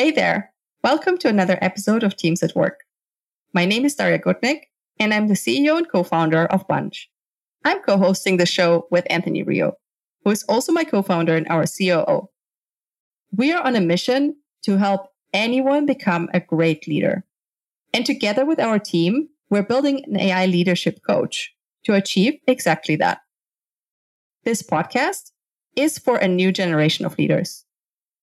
Hey there. Welcome to another episode of Teams at Work. My name is Daria Gutnick, and I'm the CEO and co-founder of Bunch. I'm co-hosting the show with Anthony Rio, who is also my co-founder and our COO. We are on a mission to help anyone become a great leader. And together with our team, we're building an AI leadership coach to achieve exactly that. This podcast is for a new generation of leaders.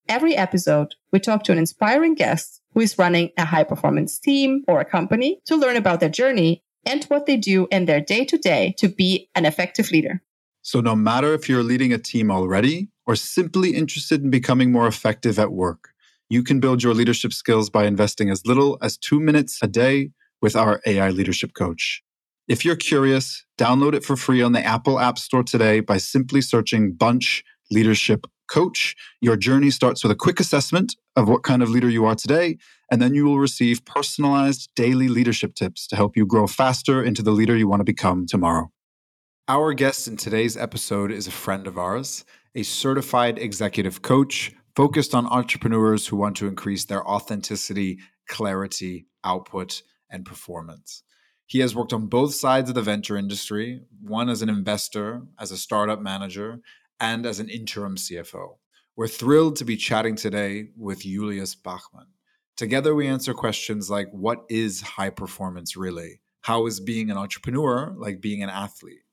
Every episode, we talk to an inspiring guest who is running a high performance team or a company to learn about their journey and what they do in their day to day to be an effective leader. So, no matter if you're leading a team already or simply interested in becoming more effective at work, you can build your leadership skills by investing as little as two minutes a day with our AI leadership coach. If you're curious, download it for free on the Apple App Store today by simply searching Bunch Leadership Coach. Your journey starts with a quick assessment of what kind of leader you are today, and then you will receive personalized daily leadership tips to help you grow faster into the leader you want to become tomorrow. Our guest in today's episode is a friend of ours, a certified executive coach focused on entrepreneurs who want to increase their authenticity, clarity, output, and performance. He has worked on both sides of the venture industry, one as an investor, as a startup manager, and as an interim CFO. We're thrilled to be chatting today with Julius Bachmann. Together, we answer questions like What is high performance really? How is being an entrepreneur like being an athlete?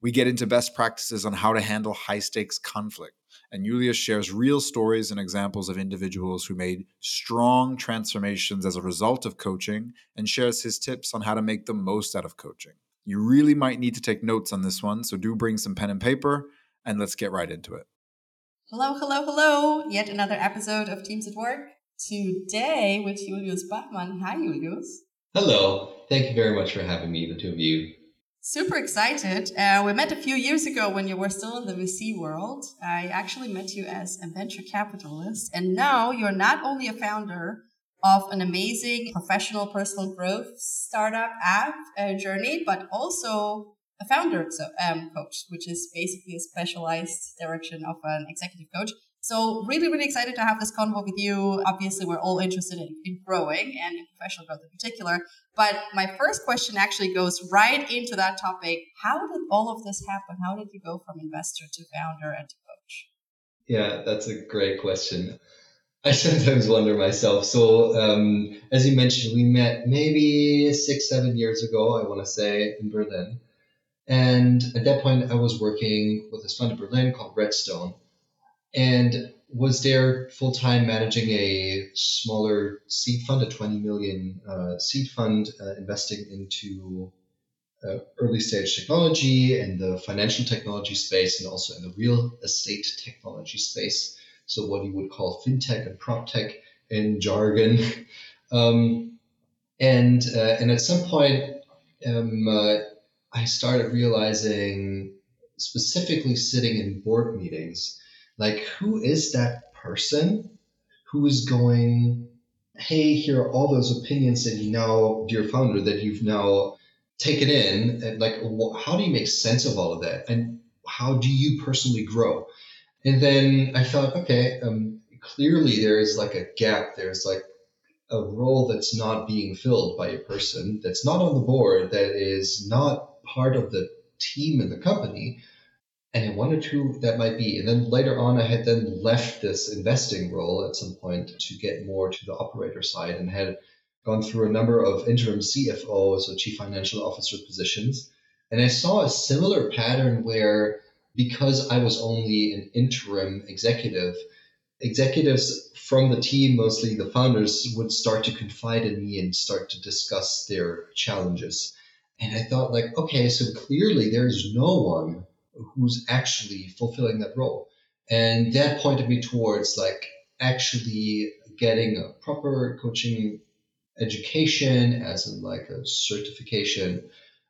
We get into best practices on how to handle high stakes conflict and Julius shares real stories and examples of individuals who made strong transformations as a result of coaching and shares his tips on how to make the most out of coaching. You really might need to take notes on this one, so do bring some pen and paper and let's get right into it. Hello, hello, hello. Yet another episode of Teams at Work. Today with Julius Bachmann. Hi, Julius. Hello. Thank you very much for having me, the two of you. Super excited. Uh, we met a few years ago when you were still in the VC world. I actually met you as a venture capitalist, and now you're not only a founder of an amazing professional personal growth startup app uh, journey, but also a founder so, um, coach, which is basically a specialized direction of an executive coach. So really, really excited to have this convo with you. Obviously, we're all interested in, in growing and in professional growth in particular. But my first question actually goes right into that topic. How did all of this happen? How did you go from investor to founder and to coach? Yeah, that's a great question. I sometimes wonder myself. So, um, as you mentioned, we met maybe six, seven years ago, I want to say, in Berlin. And at that point, I was working with this fund in Berlin called Redstone and was there full time managing a smaller seed fund, a 20 million uh, seed fund, uh, investing into uh, early stage technology and the financial technology space, and also in the real estate technology space. So, what you would call fintech and prop tech in jargon. um, and uh, and at some point, um, uh, I started realizing, specifically sitting in board meetings like, who is that person who is going, hey, here are all those opinions that you now, dear founder, that you've now taken in. And like, how do you make sense of all of that? And how do you personally grow? And then I thought, okay, um, clearly there is like a gap. There's like a role that's not being filled by a person that's not on the board, that is not part of the team in the company and I wondered who that might be. And then later on, I had then left this investing role at some point to get more to the operator side and had gone through a number of interim CFOs or chief financial officer positions. And I saw a similar pattern where because I was only an interim executive, executives from the team, mostly the founders, would start to confide in me and start to discuss their challenges. And I thought, like, okay, so clearly there's no one who's actually fulfilling that role. And that pointed me towards like actually getting a proper coaching education as in like a certification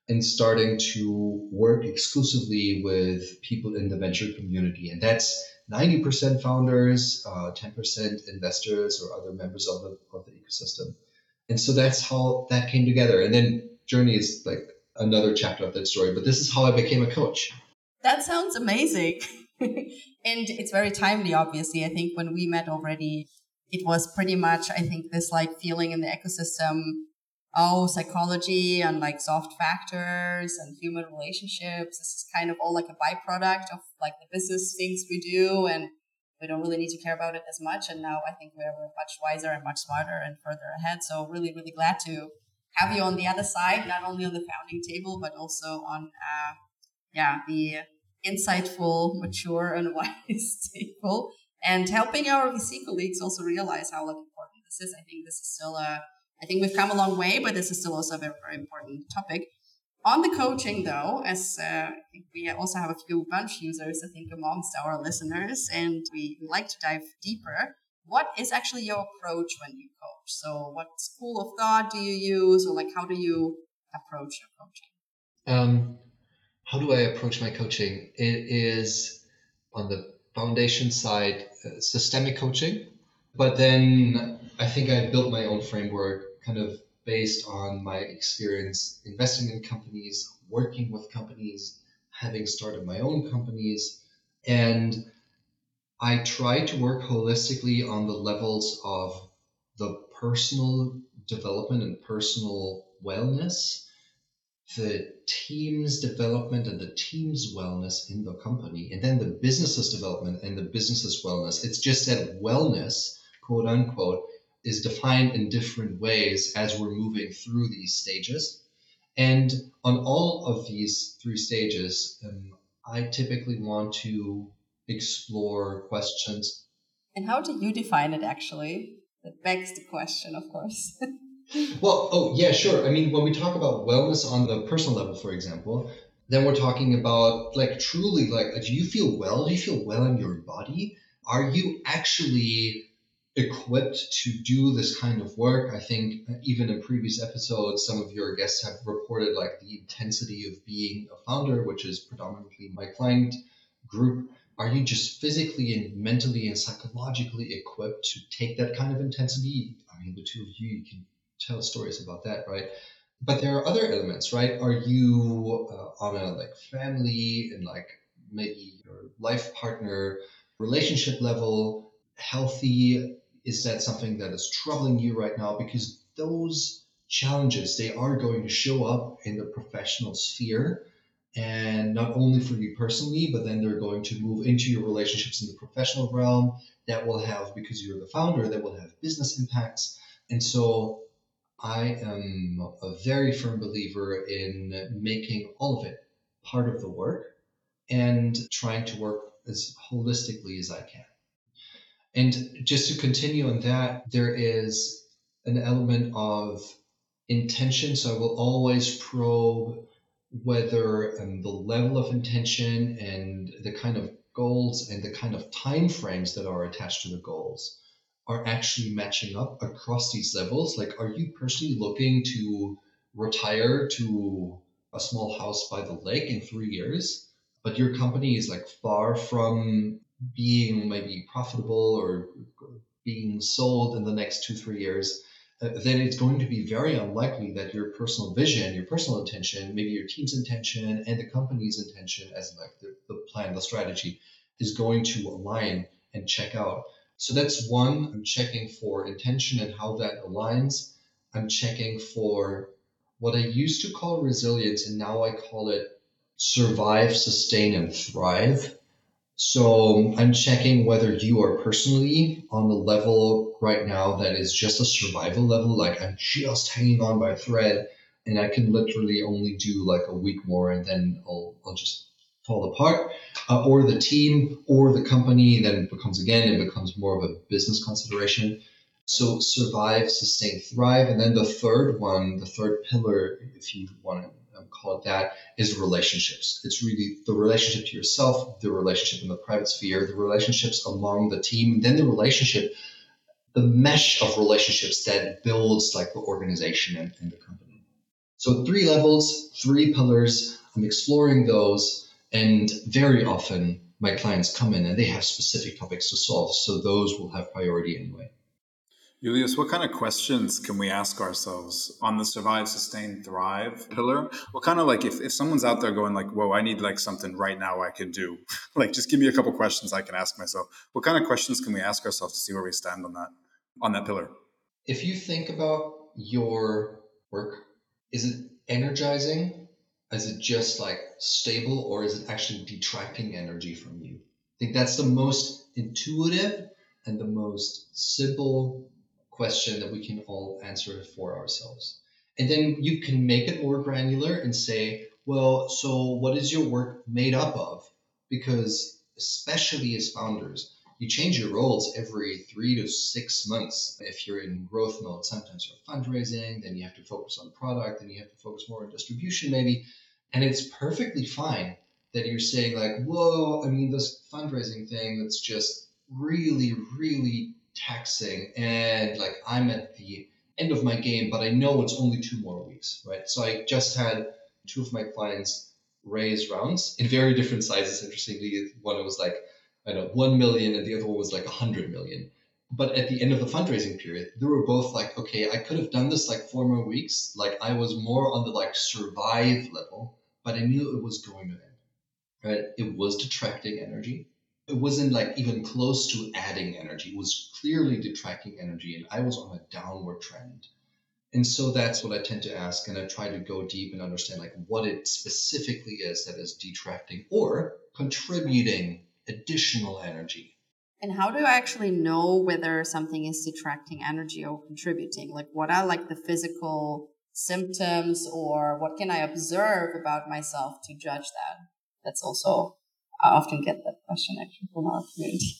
and starting to work exclusively with people in the venture community. And that's 90% founders, uh, 10% investors or other members of the, of the ecosystem. And so that's how that came together. And then Journey is like another chapter of that story. But this is how I became a coach. That sounds amazing. and it's very timely, obviously. I think when we met already it was pretty much, I think, this like feeling in the ecosystem oh, psychology and like soft factors and human relationships. This is kind of all like a byproduct of like the business things we do. And we don't really need to care about it as much. And now I think we're, much wiser and much smarter and further ahead. So really, really glad to have you on the other side, not only on the founding table, but also on, uh, yeah, the insightful, mature, and wise table, and helping our VC colleagues also realize how like important this is. I think this is still a I think we've come a long way, but this is still also a very, very important topic. On the coaching, though, as uh, we also have a few bunch users, I think, amongst our listeners, and we like to dive deeper. What is actually your approach when you coach? So, what school of thought do you use, or like how do you approach your coaching? Um, how do I approach my coaching? It is on the foundation side, uh, systemic coaching, but then I think I built my own framework kind of based on my experience investing in companies, working with companies, having started my own companies. And I try to work holistically on the levels of the personal development and personal wellness, the team's development and the team's wellness in the company, and then the business's development and the business's wellness. It's just that wellness, quote unquote, is defined in different ways as we're moving through these stages. And on all of these three stages, um, I typically want to explore questions. And how do you define it actually? That begs the question, of course. well, oh, yeah, sure. I mean, when we talk about wellness on the personal level, for example, then we're talking about like truly like, do you feel well? Do you feel well in your body? Are you actually equipped to do this kind of work. I think uh, even in previous episodes, some of your guests have reported like the intensity of being a founder, which is predominantly my client group. Are you just physically and mentally and psychologically equipped to take that kind of intensity? I mean, the two of you, you can tell stories about that, right? But there are other elements, right? Are you uh, on a like family and like maybe your life partner relationship level healthy is that something that is troubling you right now? Because those challenges, they are going to show up in the professional sphere. And not only for you personally, but then they're going to move into your relationships in the professional realm that will have, because you're the founder, that will have business impacts. And so I am a very firm believer in making all of it part of the work and trying to work as holistically as I can. And just to continue on that, there is an element of intention. So I will always probe whether um, the level of intention and the kind of goals and the kind of time frames that are attached to the goals are actually matching up across these levels. Like, are you personally looking to retire to a small house by the lake in three years? But your company is like far from being maybe profitable or being sold in the next two, three years, Uh, then it's going to be very unlikely that your personal vision, your personal intention, maybe your team's intention and the company's intention as like the, the plan, the strategy is going to align and check out. So that's one, I'm checking for intention and how that aligns. I'm checking for what I used to call resilience and now I call it survive, sustain, and thrive. So I'm checking whether you are personally on the level right now that is just a survival level, like I'm just hanging on by a thread and I can literally only do like a week more and then I'll, I'll just fall apart, uh, or the team or the company then becomes again, it becomes more of a business consideration. So survive, sustain, thrive. And then the third one, the third pillar, if you want to call it that, is relationships. It's really the relationship to yourself, the relationship in the private sphere, the relationships among the team, and then the relationship, the mesh of relationships that builds like the organization and, and the company. So three levels, three pillars. I'm exploring those, and very often my clients come in and they have specific topics to solve. So those will have priority anyway. Julius, what kind of questions can we ask ourselves on the survive, sustain, thrive pillar? What kind of like if, if someone's out there going like, whoa, I need like something right now I can do. like just give me a couple questions I can ask myself. What kind of questions can we ask ourselves to see where we stand on that? on that pillar. If you think about your work, is it energizing? Is it just like stable or is it actually detracting energy from you? I think that's the most intuitive and the most simple question that we can all answer for ourselves. And then you can make it more granular and say, well, so what is your work made up of? Because especially as founders, you change your roles every three to six months. If you're in growth mode, sometimes you're fundraising, then you have to focus on product, then you have to focus more on distribution, maybe. And it's perfectly fine that you're saying, like, whoa, I mean, this fundraising thing that's just really, really taxing. And like, I'm at the end of my game, but I know it's only two more weeks, right? So I just had two of my clients raise rounds in very different sizes. Interestingly, one was like I don't know, 1 million and the other one was like a 100 million. But at the end of the fundraising period, they were both like, okay, I could have done this like four more weeks. Like I was more on the like survive level, but I knew it was going to end. Right? It was detracting energy. It wasn't like even close to adding energy. It was clearly detracting energy, and I was on a downward trend. And so that's what I tend to ask, and I try to go deep and understand like what it specifically is that is detracting or contributing additional energy. And how do I actually know whether something is detracting energy or contributing? Like, what are like the physical symptoms, or what can I observe about myself to judge that? That's also, I often get that question actually from our community.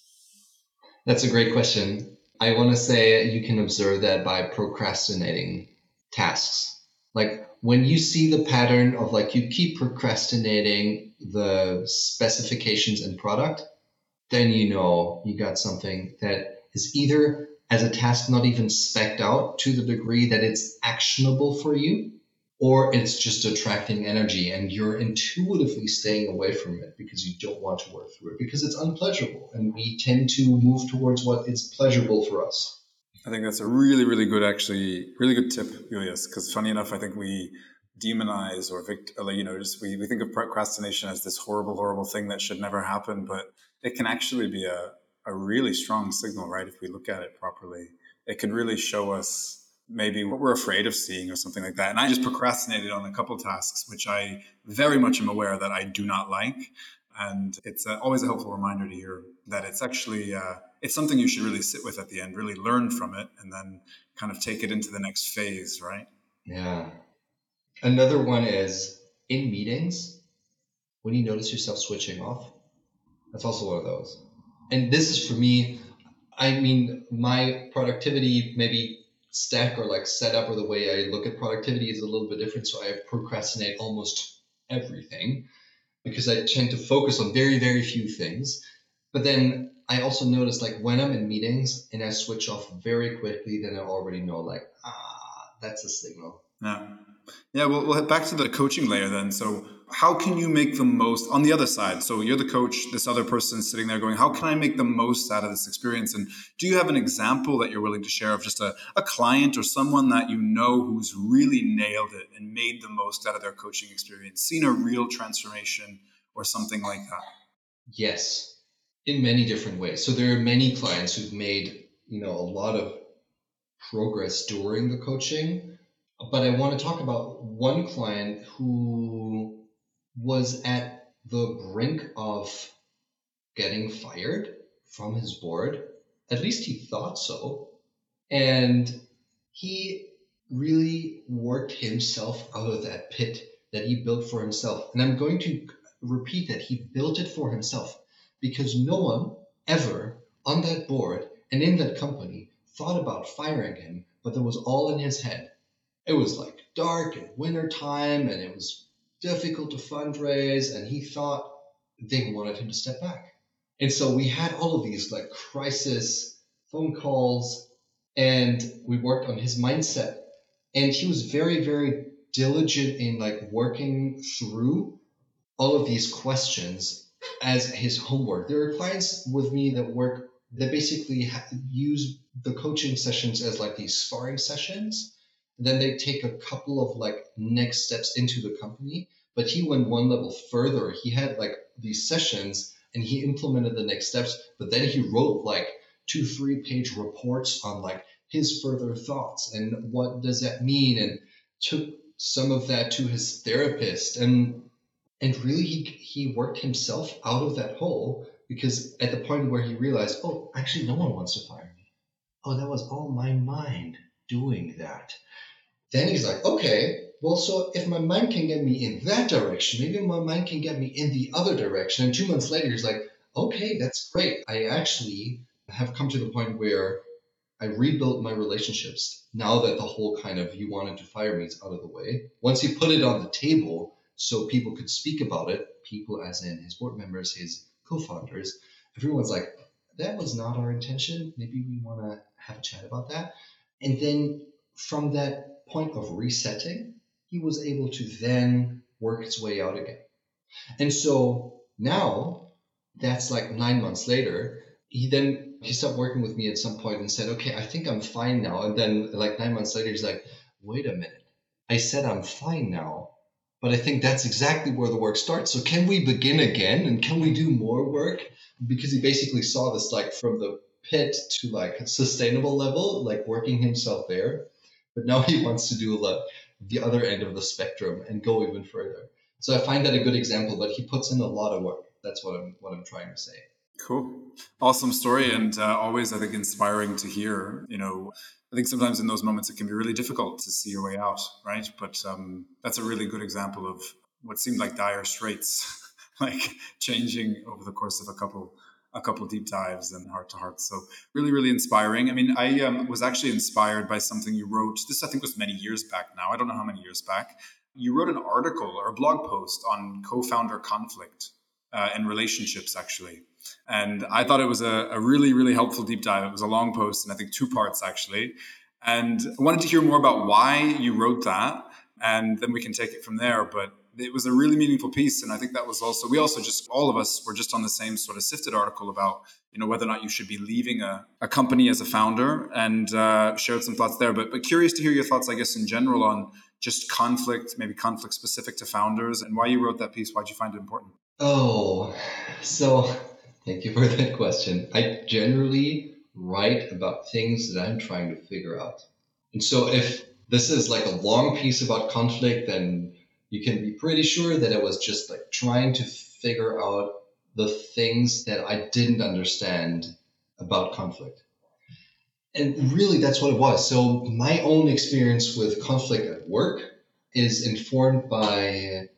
That's a great question. I want to say you can observe that by procrastinating tasks. Like when you see the pattern of like you keep procrastinating the specifications and product, then you know you got something that is either as a task not even specked out to the degree that it's actionable for you, or it's just attracting energy and you're intuitively staying away from it because you don't want to work through it because it's unpleasurable and we tend to move towards what is pleasurable for us. I think that's a really, really good, actually, really good tip, Julius. Because funny enough, I think we demonize or vict- uh, you know just we, we think of procrastination as this horrible horrible thing that should never happen but it can actually be a, a really strong signal right if we look at it properly it could really show us maybe what we're afraid of seeing or something like that. And i just procrastinated on a couple tasks which i very much am aware that i do not like. And it's uh, always a helpful reminder to hear that it's actually uh, it's something you should really sit with at the end really learn from it and then kind of take it into the next phase right? Yeah. Another one is in meetings, when you notice yourself switching off, that's also one of those. And this is for me, I mean, my productivity maybe stack or like setup or the way I look at productivity is a little bit different. So I procrastinate almost everything because I tend to focus on very, very few things. But then I also notice like when I'm in meetings and I switch off very quickly, then I already know like, ah, that's a signal. Yeah. Yeah, well, we'll head back to the coaching layer then. So, how can you make the most on the other side? So, you're the coach, this other person sitting there going, How can I make the most out of this experience? And do you have an example that you're willing to share of just a, a client or someone that you know who's really nailed it and made the most out of their coaching experience, seen a real transformation or something like that? Yes, in many different ways. So, there are many clients who've made you know a lot of progress during the coaching but I want to talk about one client who was at the brink of getting fired from his board. At least he thought so. And he really worked himself out of that pit that he built for himself. And I'm going to repeat that he built it for himself because no one ever on that board and in that company thought about firing him, but that was all in his head it was like dark and winter time and it was difficult to fundraise and he thought they wanted him to step back. And so we had all of these like crisis phone calls and we worked on his mindset. And he was very very diligent in like working through all of these questions as his homework. There are clients with me that work that basically use the coaching sessions as like these sparring sessions then they take a couple of like next steps into the company. But he went one level further. He had like these sessions and he implemented the next steps, but then he wrote like two, three page reports on like his further thoughts and what does that mean and took some of that to his therapist and and really he he worked himself out of that hole because at the point where he realized oh actually no one wants to fire me oh that was all my mind doing that then he's like okay well so if my mind can get me in that direction maybe my mind can get me in the other direction and two months later he's like okay that's great i actually have come to the point where I rebuilt my relationships now that the whole kind of you wanted to fire me is out of the way. Once he put it on the table so people could speak about it, people as in his board members, his co founders, everyone's like, that was not our intention. Maybe we want to have a chat about that. And then from that point of resetting, he was able to then work his way out again. And so now, that's like nine months later, he then he stopped working with me at some point and said, okay, I think I'm fine now. And then like nine months later, he's like, wait a minute. I said I'm fine now, but I think that's exactly where the work starts. So can we begin again and can we do more work? Because he basically saw this like from the pit to like a sustainable level, like working himself there. But now he wants to do like the other end of the spectrum and go even further. So I find that a good example, but he puts in a lot of work. That's what I'm what I'm trying to say. Cool. Awesome story. And uh, always, I think, inspiring to hear. You know, I think sometimes in those moments it can be really difficult to see your way out, right? But um, that's a really good example of what seemed like dire straits, like changing over the course of a couple a couple deep dives and heart to heart. So really, really inspiring. I mean, I um, was actually inspired by something you wrote. This I think was many years back now. I don't know how many years back. You wrote an article or a blog post on co-founder conflict uh, and relationships, actually. And I thought it was a, a really, really helpful deep dive. It was a long post, and I think two parts actually. And I wanted to hear more about why you wrote that, and then we can take it from there. But it was a really meaningful piece, and I think that was also we also just all of us were just on the same sort of sifted article about you know whether or not you should be leaving a, a company as a founder, and uh, shared some thoughts there. But but curious to hear your thoughts, I guess, in general on just conflict, maybe conflict specific to founders, and why you wrote that piece. Why'd you find it important? Oh, so Thank you for that question. I generally write about things that I'm trying to figure out. And so if this is like a long piece about conflict, then you can be pretty sure that I was just like trying to figure out the things that I didn't understand about conflict. And really, that's what it was. So, my own experience with conflict at work is informed by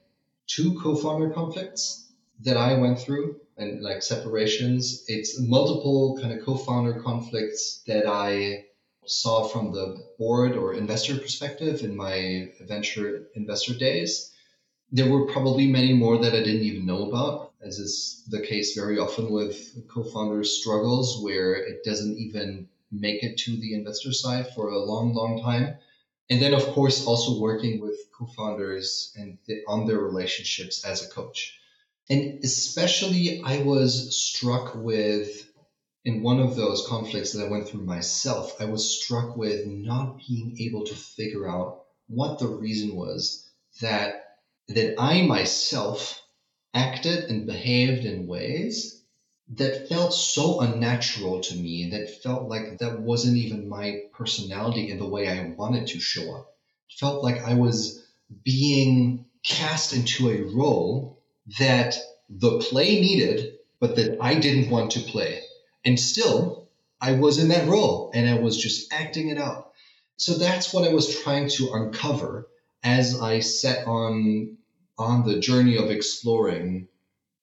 two co founder conflicts that I went through and like separations. It's multiple kind of co-founder conflicts that I saw from the board or investor perspective in my venture investor days. There were probably many more that I didn't even know about, as is the case very often with co-founders struggles where it doesn't even make it to the investor side for a long, long time. And then, of course, also working with co-founders and on their relationships as a coach. And especially, I was struck with, in one of those conflicts that I went through myself, I was struck with not being able to figure out what the reason was that that I myself acted and behaved in ways that felt so unnatural to me that felt like that wasn't even my personality in the way I wanted to show up. It felt like I was being cast into a role that the play needed, but that I didn't want to play. And still, I was in that role and I was just acting it out. So that's what I was trying to uncover as I set on on the journey of exploring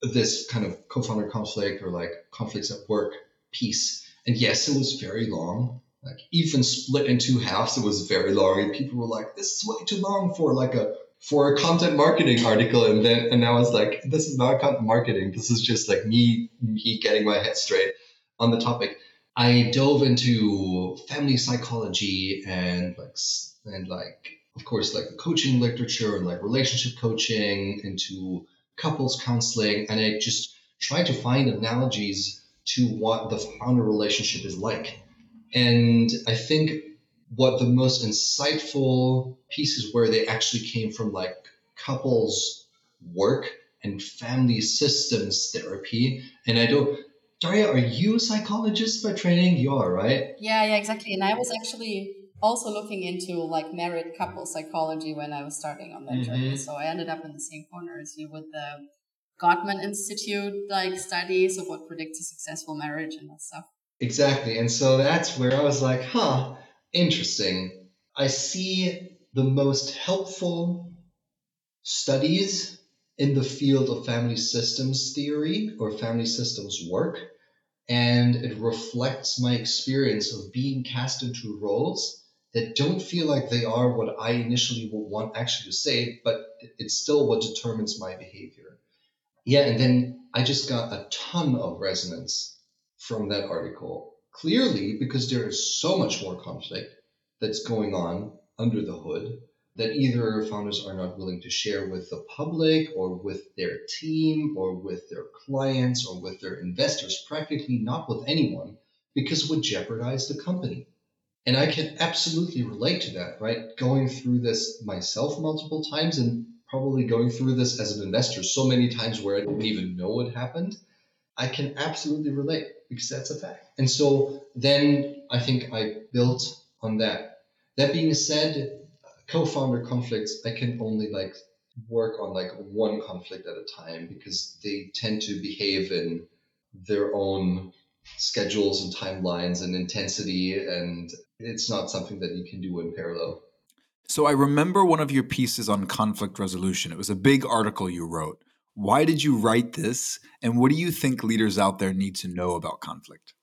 this kind of co-founder conflict or like conflicts at work piece. And yes, it was very long. Like even split in two halves, it was very long. And people were like, "This is way too long for like a for a content marketing article and then and I was like this is not content marketing this is just like me me getting my head straight on the topic. I dove into family psychology and like and like of course like the coaching literature and like relationship coaching into couples counseling and I just tried to find analogies to what the founder relationship is like. And I think what the most insightful pieces were they actually came from like couples work and family systems therapy. And i don't Daria, are you a psychologist by training? You are, right? Yeah, yeah, exactly. And I was actually also looking into like married couple psychology when I was starting on that mm-hmm. journey. So I ended up in the same corner as you with the Gottman Institute like studies of what predicts a successful marriage and that stuff. Exactly. And so that's where I was like, huh, interesting. I see the most helpful studies in the field of family systems theory or family systems work. And it reflects my experience of being cast into roles that don't feel like they are what I initially would want actually to say, but it's still what determines my behavior. Yeah, and then I just got a ton of resonance from that article. Clearly, because there is so much more conflict that's going on under the hood that either founders are not willing to share with the public or with their team or with their clients or with their investors, practically not with anyone, because it would jeopardize the company. And I can absolutely relate to that, right? Going through this myself multiple times and probably going through this as an investor so many times where I didn't even know what happened. I can absolutely relate because that's a fact. And so then I think I built on that. That being said, co-founder conflicts, I can only like work on like one conflict at a time because they tend to behave in their own schedules and timelines and intensity and it's not something that you can do in parallel. So I remember one of your pieces on conflict resolution. It was a big article you wrote. Why did you write this? And what do you think leaders out there need to know about conflict?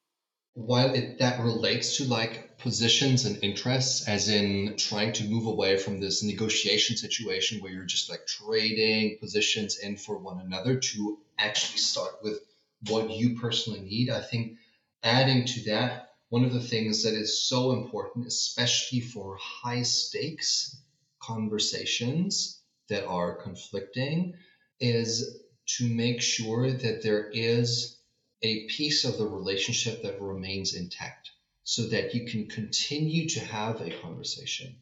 While it, that relates to like positions and interests, as in trying to move away from this negotiation situation where you're just like trading positions in for one another to actually start with what you personally need, I think adding to that, one of the things that is so important, especially for high stakes conversations that are conflicting, is to make sure that there is a piece of the relationship that remains intact so that you can continue to have a conversation.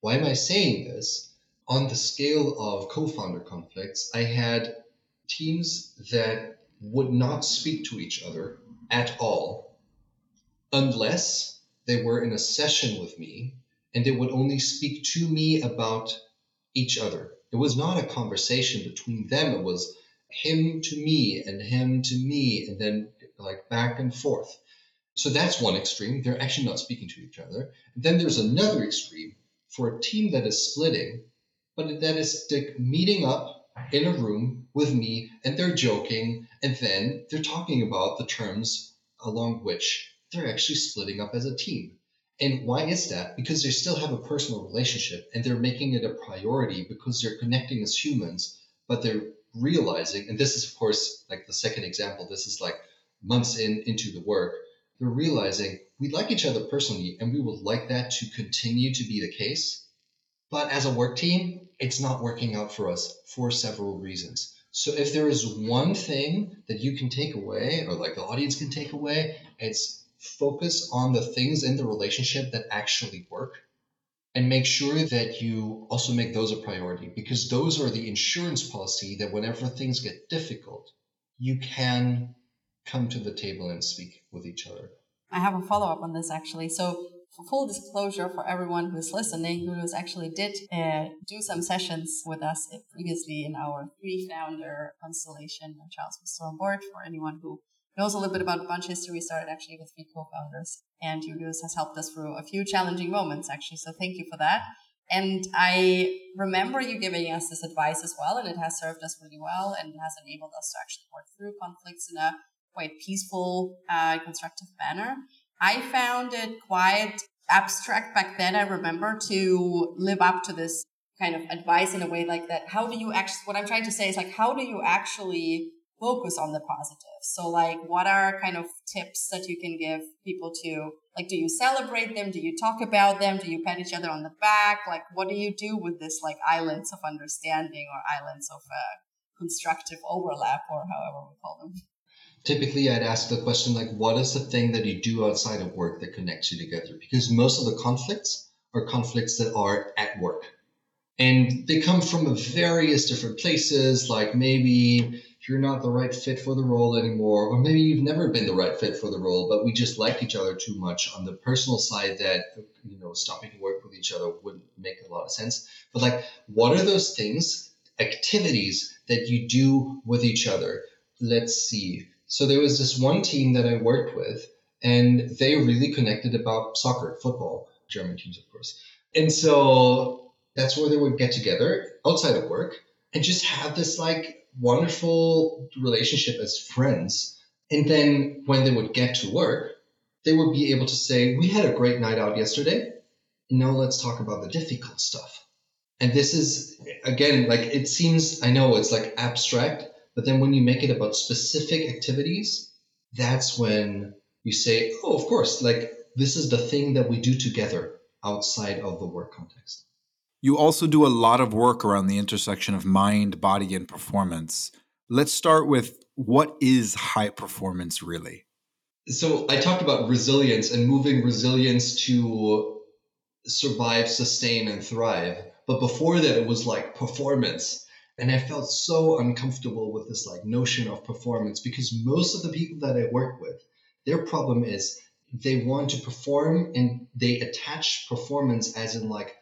Why am I saying this? On the scale of co founder conflicts, I had teams that would not speak to each other at all unless they were in a session with me and they would only speak to me about each other. It was not a conversation between them. It was him to me and him to me, and then like back and forth. So that's one extreme. They're actually not speaking to each other. And then there's another extreme for a team that is splitting, but that is meeting up in a room with me and they're joking, and then they're talking about the terms along which they're actually splitting up as a team. And why is that? Because they still have a personal relationship and they're making it a priority because they're connecting as humans, but they're realizing, and this is, of course, like the second example, this is like months in into the work, they're realizing we like each other personally and we would like that to continue to be the case. But as a work team, it's not working out for us for several reasons. So if there is one thing that you can take away, or like the audience can take away, it's focus on the things in the relationship that actually work and make sure that you also make those a priority because those are the insurance policy that whenever things get difficult, you can come to the table and speak with each other. I have a follow up on this actually. So, for full disclosure for everyone who's listening, who actually did uh, do some sessions with us previously in our three founder constellation, Charles was still on board for anyone who knows a little bit about Bunch history. We started actually with three co-founders, and Julius has helped us through a few challenging moments, actually. So thank you for that. And I remember you giving us this advice as well, and it has served us really well and has enabled us to actually work through conflicts in a quite peaceful, uh, constructive manner. I found it quite abstract back then. I remember to live up to this kind of advice in a way like that. How do you actually, what I'm trying to say is like, how do you actually focus on the positive. So like what are kind of tips that you can give people to like do you celebrate them? Do you talk about them? Do you pat each other on the back? Like what do you do with this like islands of understanding or islands of uh, constructive overlap or however we call them? Typically, I'd ask the question like, what is the thing that you do outside of work that connects you together? Because most of the conflicts are conflicts that are at work. And they come from various different places, like maybe you're not the right fit for the role anymore, or maybe you've never been the right fit for the role, but we just like each other too much on the personal side that, you know, stopping to work with each other wouldn't make a lot of sense. But like, what are those things, activities that you do with each other? Let's see. So there was this one team that I worked with, and they really connected about soccer, football, German teams, of course. And so that's where they would get together outside of work and just have this like wonderful relationship as friends. And then when they would get to work, they would be able to say, We had a great night out yesterday. Now let's talk about the difficult stuff. And this is, again, like it seems, I know it's like abstract, but then when you make it about specific activities, that's when you say, Oh, of course, like this is the thing that we do together outside of the work context. You also do a lot of work around the intersection of mind, body, and performance. Let's start with what is high performance really? So, I talked about resilience and moving resilience to survive, sustain, and thrive. But before that, it was like performance. And I felt so uncomfortable with this like notion of performance because most of the people that I work with, their problem is they want to perform and they attach performance as in like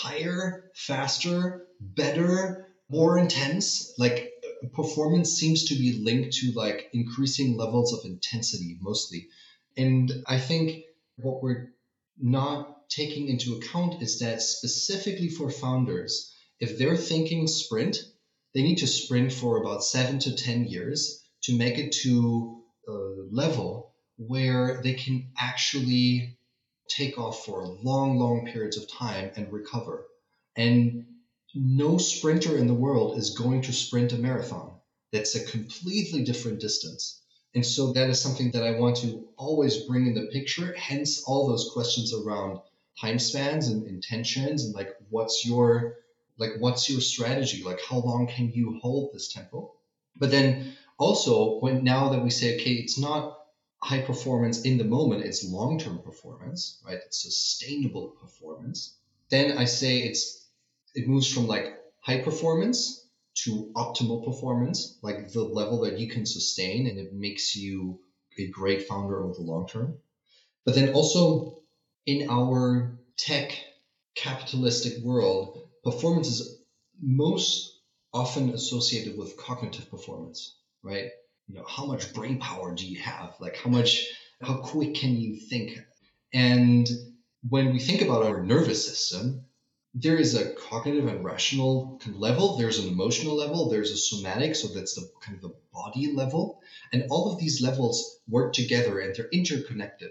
higher, faster, better, more intense. Like performance seems to be linked to like increasing levels of intensity mostly. And I think what we're not taking into account is that specifically for founders, if they're thinking sprint, they need to sprint for about seven to 10 years to make it to a level where they can actually take off for long, long periods of time and recover. And no sprinter in the world is going to sprint a marathon. That's a completely different distance. And so that is something that I want to always bring in the picture. Hence, all those questions around time spans and intentions and like what's your like what's your strategy like how long can you hold this tempo but then also when now that we say okay it's not high performance in the moment, it's long term performance, right? It's sustainable performance. Then I say it's it moves from like high performance to optimal performance, like the level that you can sustain, and it makes you a great founder over the long term. But then also in our tech capitalistic world, performance is most often associated with cognitive performance, right? You know how much brain power do you have? Like how much how quick can you think? And when we think about our nervous system there is a cognitive and rational level there's an emotional level there's a somatic so that's the kind of the body level. And all of these levels work together and they're interconnected.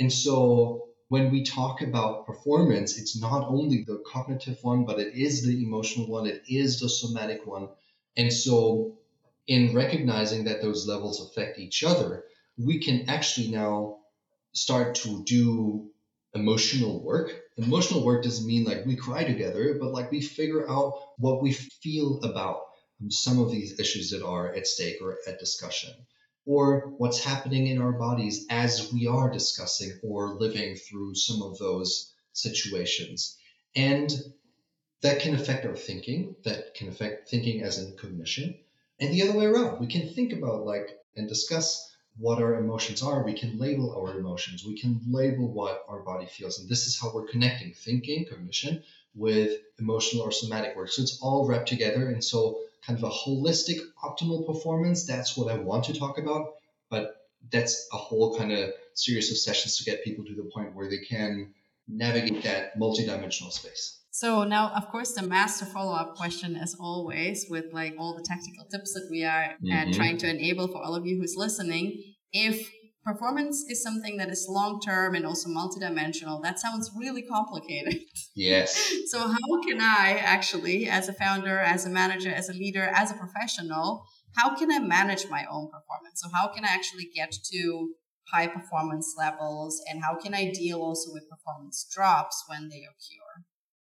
And so when we talk about performance it's not only the cognitive one but it is the emotional one it is the somatic one. And so in recognizing that those levels affect each other, we can actually now start to do emotional work. Emotional work doesn't mean like we cry together, but like we figure out what we feel about some of these issues that are at stake or at discussion, or what's happening in our bodies as we are discussing or living through some of those situations. And that can affect our thinking, that can affect thinking as in cognition and the other way around. We can think about like and discuss what our emotions are. We can label our emotions. We can label what our body feels. And this is how we're connecting thinking, cognition, with emotional or somatic work. So it's all wrapped together. And so, kind of a holistic, optimal performance, that's what I want to talk about. But that's a whole kind of series of sessions to get people to the point where they can navigate that multidimensional space. So now, of course, the master follow-up question, as always, with like all the tactical tips that we are uh, mm-hmm. trying to enable for all of you who's listening. If performance is something that is long-term and also multidimensional, that sounds really complicated. Yes. so how can I actually, as a founder, as a manager, as a leader, as a professional, how can I manage my own performance? So how can I actually get to high performance levels and how can I deal also with performance drops when they occur?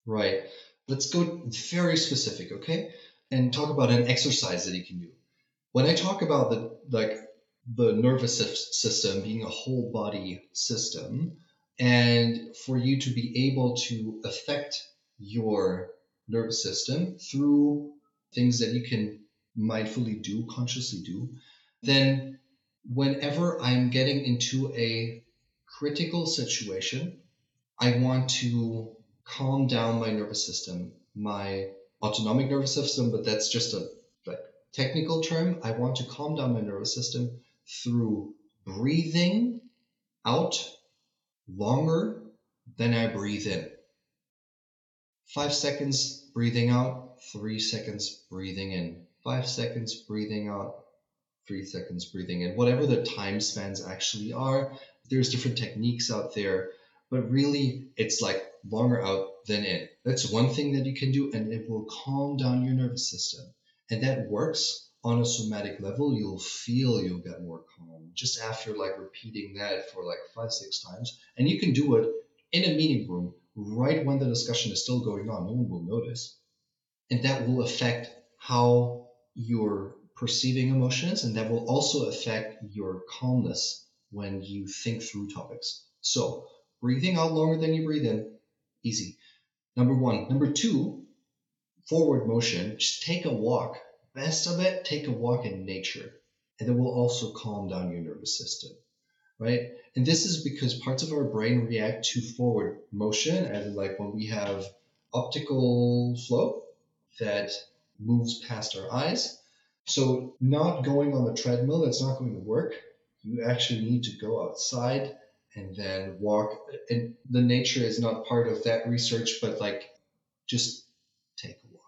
Right. Let's go very specific, okay? And talk about an exercise that you can do. When I talk about the like the nervous system being a whole body system, and for you to be able to affect your nervous system through things that you can mindfully do, consciously do, then whenever I'm getting into a critical situation, I want to calm down my nervous system, my autonomic nervous system, but that's just a like technical term. I want to calm down my nervous system through breathing out longer than I breathe in. Five seconds breathing out, three seconds breathing in, five seconds breathing out, three seconds breathing in. Whatever the time spans actually are, there's different techniques out there, but really it's like longer out than in. That's one thing that you can do, and it will calm down your nervous system. And that works on a somatic level. You'll feel you'll get more calm just after like repeating that for like five, six times. And you can do it in a meeting room right when the discussion is still going on. No one will notice. And that will affect how you're perceiving emotions, and that will also affect your calmness when you think through topics. So, breathing out longer than you breathe in, easy. Number one. Number two, forward motion. Just take a walk. Best of it, take a walk in nature, and it will also calm down your nervous system, right? And this is because parts of our brain react to forward motion, and like when we have optical flow that moves past our eyes. So, not going on the treadmill, that's not going to work. You actually need to go outside and then walk. And the nature is not part of that research, but like just take a walk.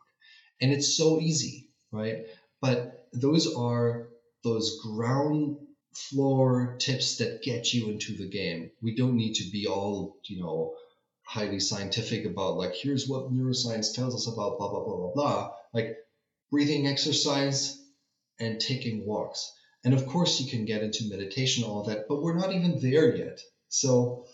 And it's so easy, right? But those are those ground floor tips that get you into the game. We don't need to be all, you know, highly scientific about like here's what neuroscience tells us about blah blah blah blah blah. Like breathing exercise and taking walks. And of course you can get into meditation, all that, but we're not even there yet. So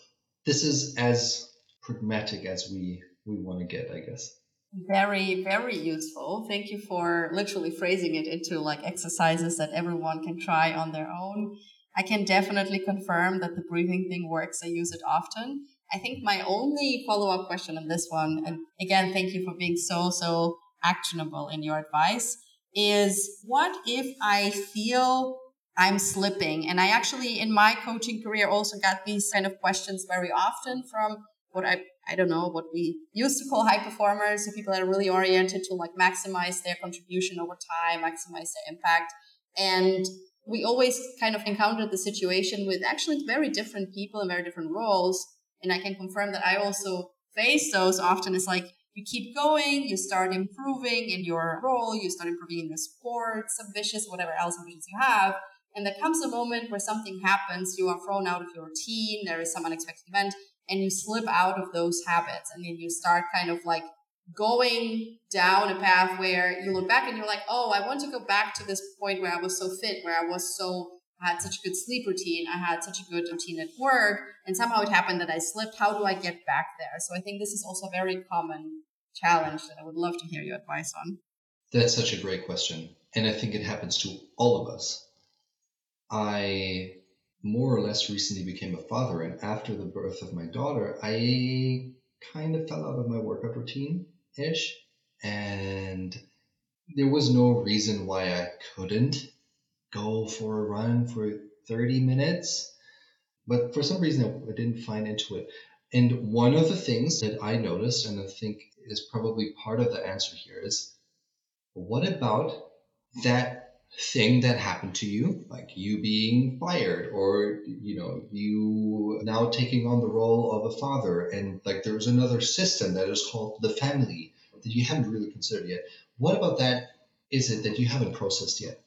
this is as pragmatic as we we want to get, I guess. Very, very useful. Thank you for literally phrasing it into like exercises that everyone can try on their own. I can definitely confirm that the breathing thing works. I use it often. I think my only follow up question on this one, and again, thank you for being so, so actionable in your advice, is what if I feel I'm slipping? And I actually, in my coaching career, also got these kind of questions very often from what I I don't know what we used to call high performers, so people that are really oriented to like maximize their contribution over time, maximize their impact. And we always kind of encountered the situation with actually very different people in very different roles. And I can confirm that I also face those often. It's like you keep going, you start improving in your role, you start improving in your sports, ambitious, whatever else ambitions you have. And there comes a moment where something happens, you are thrown out of your routine, there is some unexpected event, and you slip out of those habits and then you start kind of like going down a path where you look back and you're like, oh, I want to go back to this point where I was so fit, where I was so I had such a good sleep routine, I had such a good routine at work, and somehow it happened that I slipped. How do I get back there? So I think this is also a very common challenge that I would love to hear your advice on. That's such a great question. And I think it happens to all of us. I more or less recently became a father, and after the birth of my daughter, I kind of fell out of my workout routine ish, and there was no reason why I couldn't go for a run for 30 minutes, but for some reason I didn't find into it. And one of the things that I noticed, and I think is probably part of the answer here, is what about that thing that happened to you, like you being fired or, you know, you now taking on the role of a father and like there's another system that is called the family that you haven't really considered yet. What about that is it that you haven't processed yet?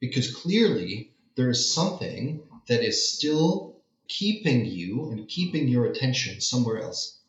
Because clearly there is something that is still keeping you and keeping your attention somewhere else.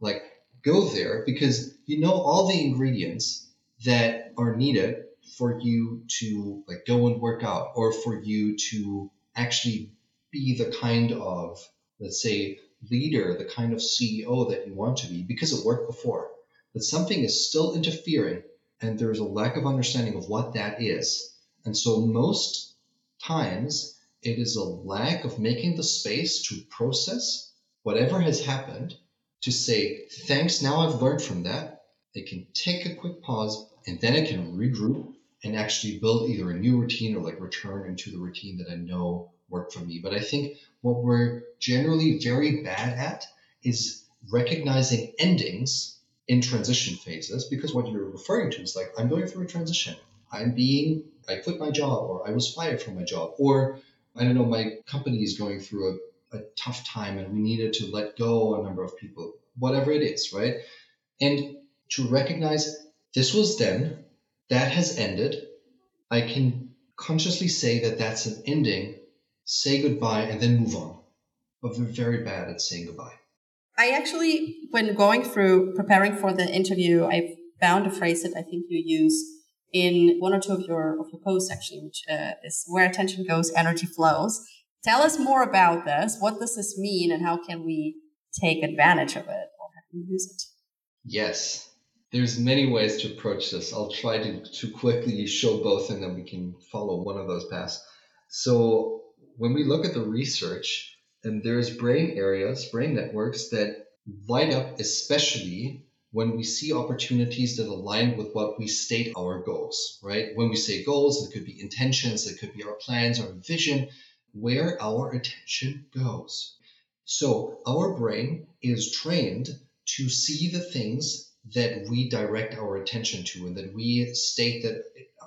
Like go there because you know all the ingredients that are needed for you to like go and work out or for you to actually be the kind of let's say leader the kind of ceo that you want to be because it worked before. But something is still interfering and there's a lack of understanding of what that is. And so most times it is a lack of making the space to process whatever has happened to say thanks now i've learned from that. I can take a quick pause and then i can regroup and actually build either a new routine or like return into the routine that I know worked for me. But I think what we're generally very bad at is recognizing endings in transition phases because what you're referring to is like, I'm going through a transition. I'm being, I quit my job or I was fired from my job or I don't know, my company is going through a, a tough time and we needed to let go a number of people, whatever it is, right? And to recognize this was then, that has ended. I can consciously say that that's an ending, say goodbye, and then move on. But we're very bad at saying goodbye. I actually, when going through preparing for the interview, I found a phrase that I think you use in one or two of your of your posts, actually, which uh, is "Where attention goes, energy flows." Tell us more about this. What does this mean, and how can we take advantage of it or how can we use it? Yes, there's many ways to approach this. I'll try to, to quickly show both and then we can follow one of those paths. So when we look at the research, and there's brain areas, brain networks that light up especially when we see opportunities that align with what we state our goals, right? When we say goals, it could be intentions, it could be our plans, our vision, where our attention goes. So our brain is trained to see the things that we direct our attention to and that we state that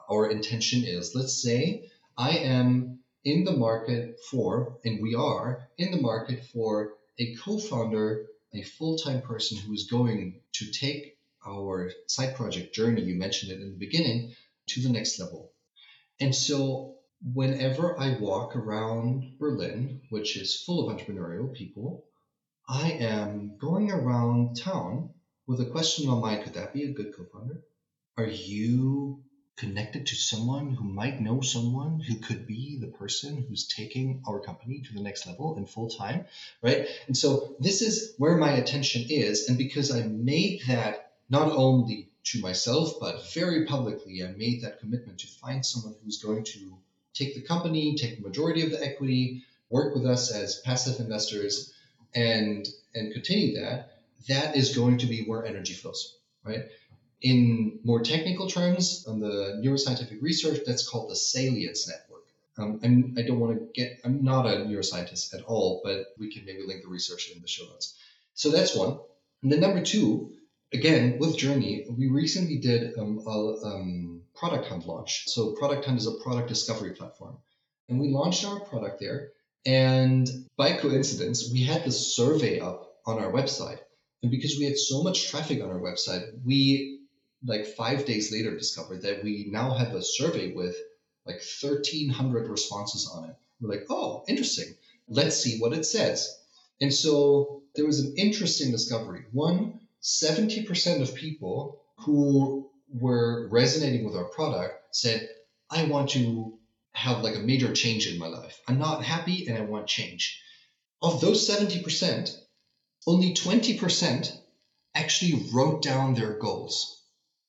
our intention is. Let's say I am in the market for, and we are in the market for a co founder, a full time person who is going to take our side project journey, you mentioned it in the beginning, to the next level. And so whenever I walk around Berlin, which is full of entrepreneurial people, I am going around town with a question my mind could that be a good co-founder? Are you connected to someone who might know someone who could be the person who's taking our company to the next level in full time right? And so this is where my attention is and because i made that not only to myself but very publicly i made that commitment to find someone who's going to take the company take the majority of the equity work with us as passive investors and and continue that that is going to be where energy flows, right? In more technical terms, on the neuroscientific research, that's called the salience network. Um, I'm, I don't want to get, I'm not a neuroscientist at all, but we can maybe link the research in the show notes. So that's one. And then number two, again, with Journey, we recently did um, a um, product hunt launch. So Product Hunt is a product discovery platform. And we launched our product there. And by coincidence, we had this survey up on our website and because we had so much traffic on our website, we like five days later discovered that we now have a survey with like 1,300 responses on it. We're like, oh, interesting. Let's see what it says. And so there was an interesting discovery. One, 70% of people who were resonating with our product said, I want to have like a major change in my life. I'm not happy and I want change. Of those 70%, only 20% actually wrote down their goals.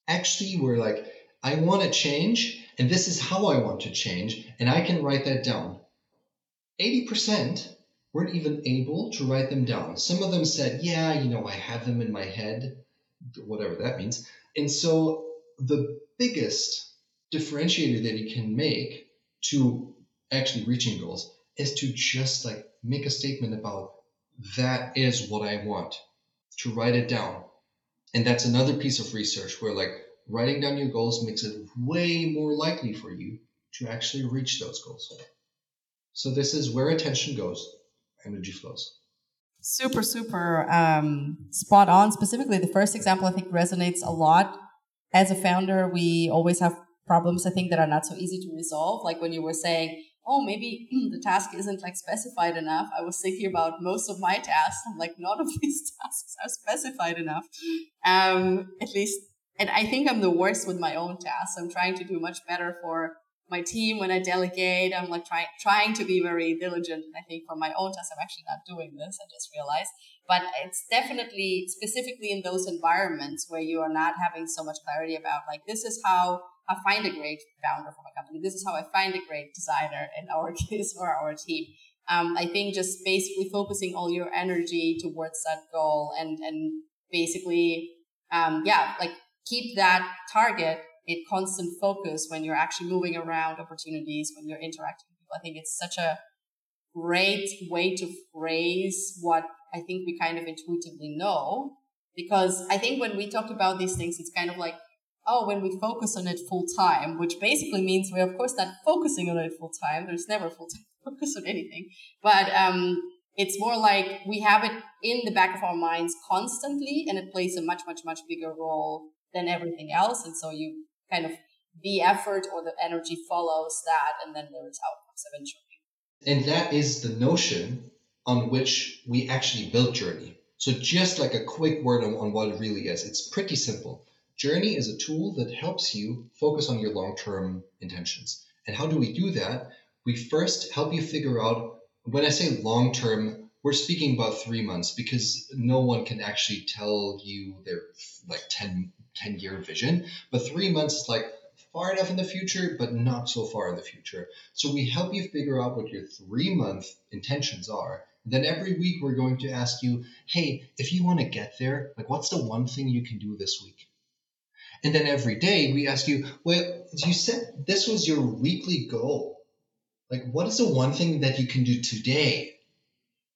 Actually, were like, I want to change, and this is how I want to change, and I can write that down. 80% weren't even able to write them down. Some of them said, Yeah, you know, I have them in my head, whatever that means. And so the biggest differentiator that you can make to actually reaching goals is to just like make a statement about that is what I want, to write it down. And that's another piece of research where like writing down your goals makes it way more likely for you to actually reach those goals. So this is where attention goes, energy flows. Super, super um, spot on. Specifically, the first example I think resonates a lot. As a founder, we always have problems I think that are not so easy to resolve. Like when you were saying, oh, maybe the task isn't like specified enough. I was thinking about most of my tasks. I'm like, none of these tasks are specified enough. Um, at least, and I think I'm the worst with my own tasks. I'm trying to do much better for my team when I delegate. I'm like trying trying to be very diligent. And I think for my own tasks, I'm actually not doing this. I just realized. But it's definitely specifically in those environments where you are not having so much clarity about like this is how I find a great founder for my company. This is how I find a great designer in our case or our team. Um, I think just basically focusing all your energy towards that goal and and basically um, yeah like keep that target in constant focus when you're actually moving around opportunities, when you're interacting with people. I think it's such a great way to phrase what I think we kind of intuitively know. Because I think when we talk about these things, it's kind of like, oh, when we focus on it full time, which basically means we're of course not focusing on it full time. There's never full time focus on anything. But um, it's more like we have it in the back of our minds constantly and it plays a much, much, much bigger role than everything else. And so you kind of the effort or the energy follows that and then there's outcomes eventually. And that is the notion on which we actually build Journey. So just like a quick word on, on what it really is, it's pretty simple. Journey is a tool that helps you focus on your long-term intentions. And how do we do that? We first help you figure out when I say long term, we're speaking about three months because no one can actually tell you their like 10, 10 year vision. But three months is like far enough in the future, but not so far in the future. So we help you figure out what your three month intentions are. Then every week we're going to ask you, hey, if you want to get there, like what's the one thing you can do this week? And then every day we ask you, well, you said this was your weekly goal. Like what is the one thing that you can do today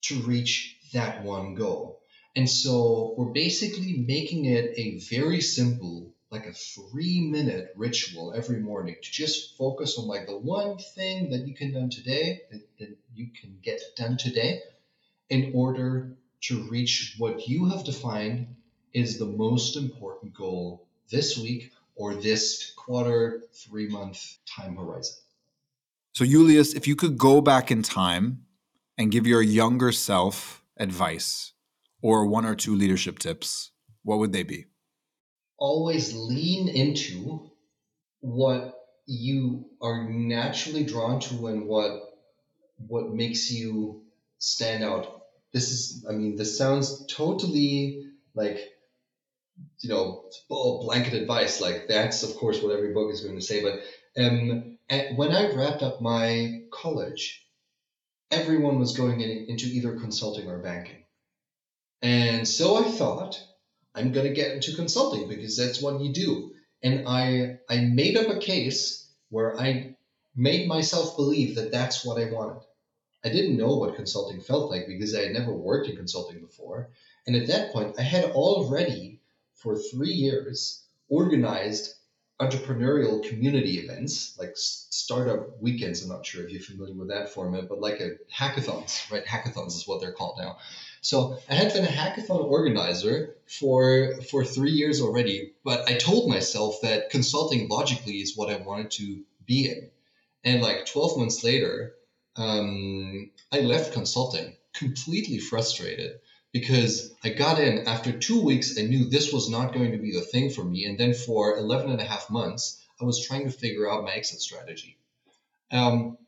to reach that one goal? And so we're basically making it a very simple like a three minute ritual every morning to just focus on like the one thing that you can done today that, that you can get done today in order to reach what you have defined is the most important goal this week or this quarter three month time horizon so, Julius, if you could go back in time and give your younger self advice or one or two leadership tips, what would they be? Always lean into what you are naturally drawn to and what what makes you stand out. This is, I mean, this sounds totally like, you know, blanket advice. Like that's, of course, what every book is going to say. But um, when I wrapped up my college, everyone was going in, into either consulting or banking. And so I thought, I'm going to get into consulting because that's what you do. And I, I made up a case where I made myself believe that that's what I wanted. I didn't know what consulting felt like because I had never worked in consulting before. And at that point, I had already, for three years, organized entrepreneurial community events like startup weekends. I'm not sure if you're familiar with that format, but like a hackathons, right? Hackathons is what they're called now. So I had been a hackathon organizer for for three years already, but I told myself that consulting logically is what I wanted to be in. And like 12 months later, um, I left consulting completely frustrated because I got in after two weeks. I knew this was not going to be the thing for me. And then for 11 and a half months, I was trying to figure out my exit strategy. Um,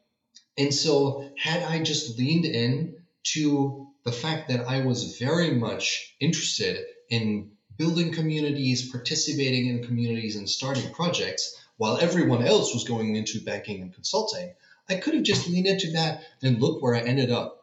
and so, had I just leaned in to the fact that I was very much interested in building communities, participating in communities, and starting projects, while everyone else was going into banking and consulting, I could have just leaned into that and look where I ended up.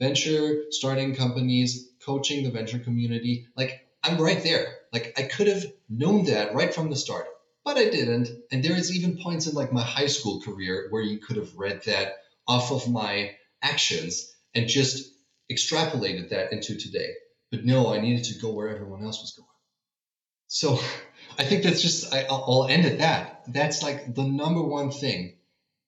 Venture, starting companies, coaching the venture community. Like I'm right there. Like I could have known that right from the start, but I didn't. And there is even points in like my high school career where you could have read that off of my actions and just extrapolated that into today. But no, I needed to go where everyone else was going. So I think that's just, I, will end at that. That's like the number one thing.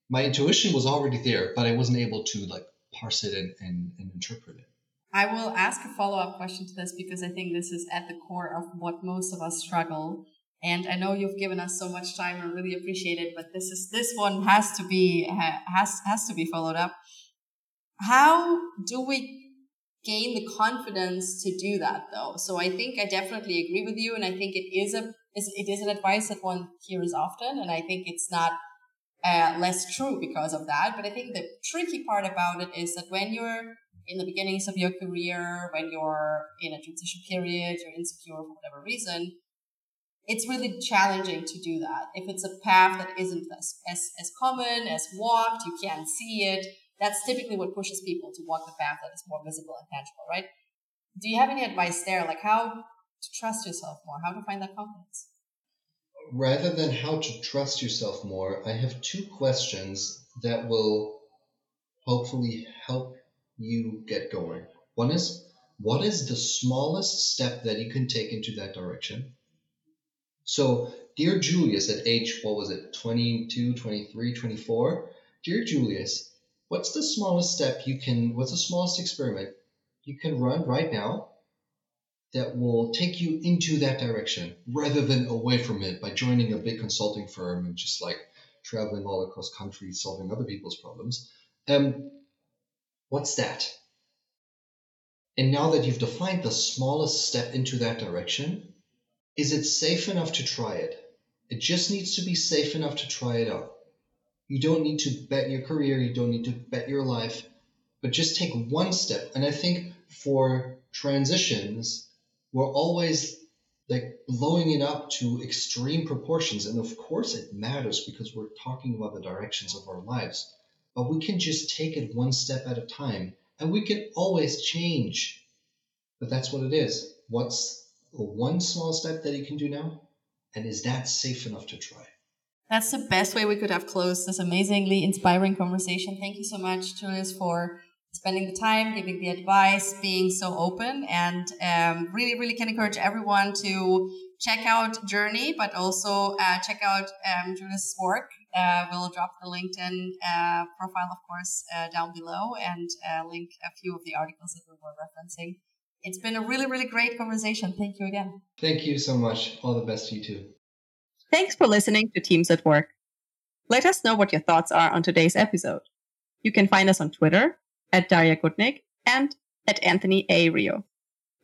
My intuition was already there, but I wasn't able to like parse it and, and, and interpret it. I will ask a follow up question to this because I think this is at the core of what most of us struggle. And I know you've given us so much time. I really appreciate it, but this is this one has to be has has to be followed up. How do we gain the confidence to do that though? So I think I definitely agree with you, and I think it is a it is an advice that one hears often, and I think it's not uh, less true because of that. But I think the tricky part about it is that when you're in the beginnings of your career, when you're in a transition period, you're insecure for whatever reason, it's really challenging to do that. If it's a path that isn't as, as, as common, as walked, you can't see it, that's typically what pushes people to walk the path that is more visible and tangible, right? Do you have any advice there? Like how to trust yourself more, how to find that confidence? Rather than how to trust yourself more, I have two questions that will hopefully help you get going. One is, what is the smallest step that you can take into that direction? So, dear Julius, at age, what was it, 22, 23, 24? Dear Julius, what's the smallest step you can, what's the smallest experiment you can run right now that will take you into that direction rather than away from it by joining a big consulting firm and just like traveling all across countries solving other people's problems. Um, what's that? And now that you've defined the smallest step into that direction, is it safe enough to try it? It just needs to be safe enough to try it out. You don't need to bet your career, you don't need to bet your life, but just take one step. And I think for transitions, we're always like blowing it up to extreme proportions. And of course, it matters because we're talking about the directions of our lives. But we can just take it one step at a time and we can always change. But that's what it is. What's one small step that you can do now? And is that safe enough to try? That's the best way we could have closed this amazingly inspiring conversation. Thank you so much, Julius, for spending the time, giving the advice, being so open, and um, really, really can encourage everyone to check out Journey, but also uh, check out um, Julius' work. Uh, we'll drop the LinkedIn uh, profile, of course, uh, down below and uh, link a few of the articles that we were referencing. It's been a really, really great conversation. Thank you again. Thank you so much. All the best to you too. Thanks for listening to Teams at Work. Let us know what your thoughts are on today's episode. You can find us on Twitter at Darja Gutnick and at Anthony A. Rio.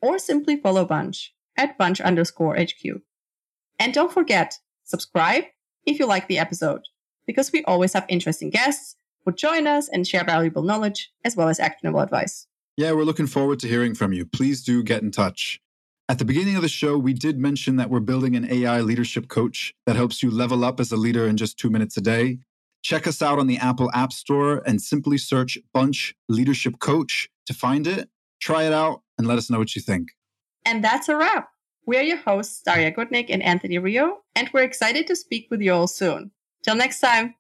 Or simply follow Bunch at Bunch underscore HQ. And don't forget, subscribe if you like the episode, because we always have interesting guests who join us and share valuable knowledge as well as actionable advice. Yeah, we're looking forward to hearing from you. Please do get in touch. At the beginning of the show, we did mention that we're building an AI leadership coach that helps you level up as a leader in just two minutes a day. Check us out on the Apple App Store and simply search Bunch Leadership Coach to find it. Try it out and let us know what you think. And that's a wrap. We are your hosts, Darja Gutnick and Anthony Rio, and we're excited to speak with you all soon. Till next time.